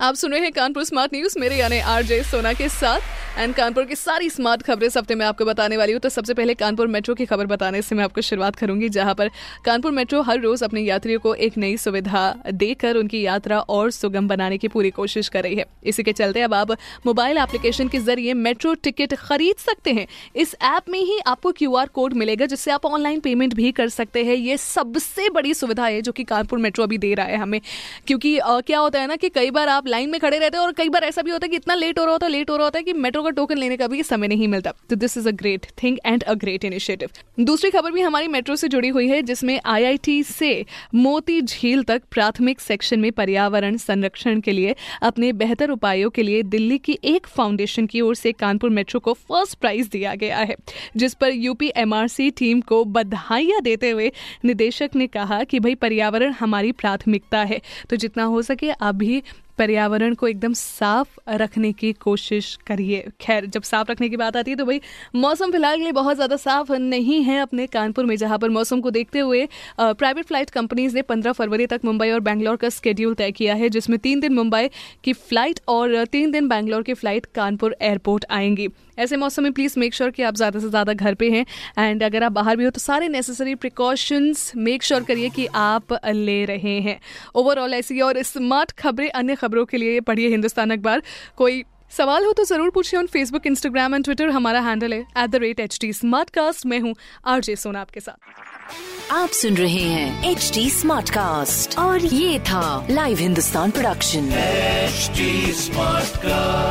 आप सुन रहे हैं कानपुर स्मार्ट न्यूज़ मेरे यानी आरजे सोना के साथ। एंड कानपुर की सारी स्मार्ट खबरें इस हफ़्ते मैं आपको बताने वाली हूँ। तो सबसे पहले कानपुर मेट्रो की खबर बताने से मैं आपको शुरुआत करूँगी, जहाँ पर कानपुर मेट्रो हर रोज अपने यात्रियों को एक नई सुविधा देकर उनकी यात्रा और सुगम बनाने की पूरी कोशिश कर रही है। इसी के चलते अब आप मोबाइल एप्लीकेशन के ज़रिए मेट्रो टिकट खरीद सकते हैं। इस ऐप में ही आपको क्यूआर कोड मिलेगा, जिससे आप ऑनलाइन पेमेंट भी कर सकते हैं। ये सबसे बड़ी सुविधा है जो कि कानपुर मेट्रो अभी दे रहा है हमें। क्योंकि क्या होता है ना कि कई बार आप लाइन में खड़े रहते हैं और कई बार ऐसा भी होता है कि इतना लेट हो रहा होता है लेट हो रहा होता है कि मेट्रो का टोकन लेने का भी समय नहीं मिलता। तो this is a great thing and a great initiative दूसरी खबर भी हमारी मेट्रो से जुड़ी हुई है, जिसमें आईआईटी से मोती झील तक प्राथमिक सेक्शन में पर्यावरण संरक्षण के लिए, अपने बेहतर उपायों के लिए दिल्ली की एक फाउंडेशन की ओर से कानपुर मेट्रो को फ़र्स्ट प्राइज दिया गया है, जिस पर यूपी एमआरसी टीम को बधाइयाँ देते हुए निदेशक ने कहा कि भाई पर्यावरण हमारी प्राथमिकता है। तो जितना हो सके अभी पर्यावरण को एकदम साफ़ रखने की कोशिश करिए। खैर, जब साफ़ रखने की बात आती है तो भाई, मौसम फ़िलहाल के लिए बहुत ज़्यादा साफ़ नहीं है अपने कानपुर में, जहाँ पर मौसम को देखते हुए प्राइवेट फ़्लाइट कंपनीज़ ने 15 फरवरी तक मुंबई और बैंगलोर का स्केड्यूल तय किया है, जिसमें तीन दिन मुंबई की फ़्लाइट और तीन दिन बैंगलोर की फ़्लाइट कानपुर एयरपोर्ट आएँगी। ऐसे मौसम में प्लीज़ मेक श्योर कि आप ज़्यादा से ज़्यादा घर पे हैं एंड अगर आप बाहर भी हो तो सारे नेसेसरी प्रिकॉशंस मेक श्योर करिए कि आप ले रहे हैं। ओवरऑल ऐसी और स्मार्ट खबरें, अन्य खबरों के लिए पढ़िए हिंदुस्तान अखबार। कोई सवाल हो तो ज़रूर पूछिए on Facebook Instagram and Twitter हमारा हैंडल है at the rate H T Smartcast मैं हूँ आरजे सोना आपके साथ। आप सुन रहे हैं एच डी स्मार्ट कास्ट और ये था live Hindustan production smart Smartcast.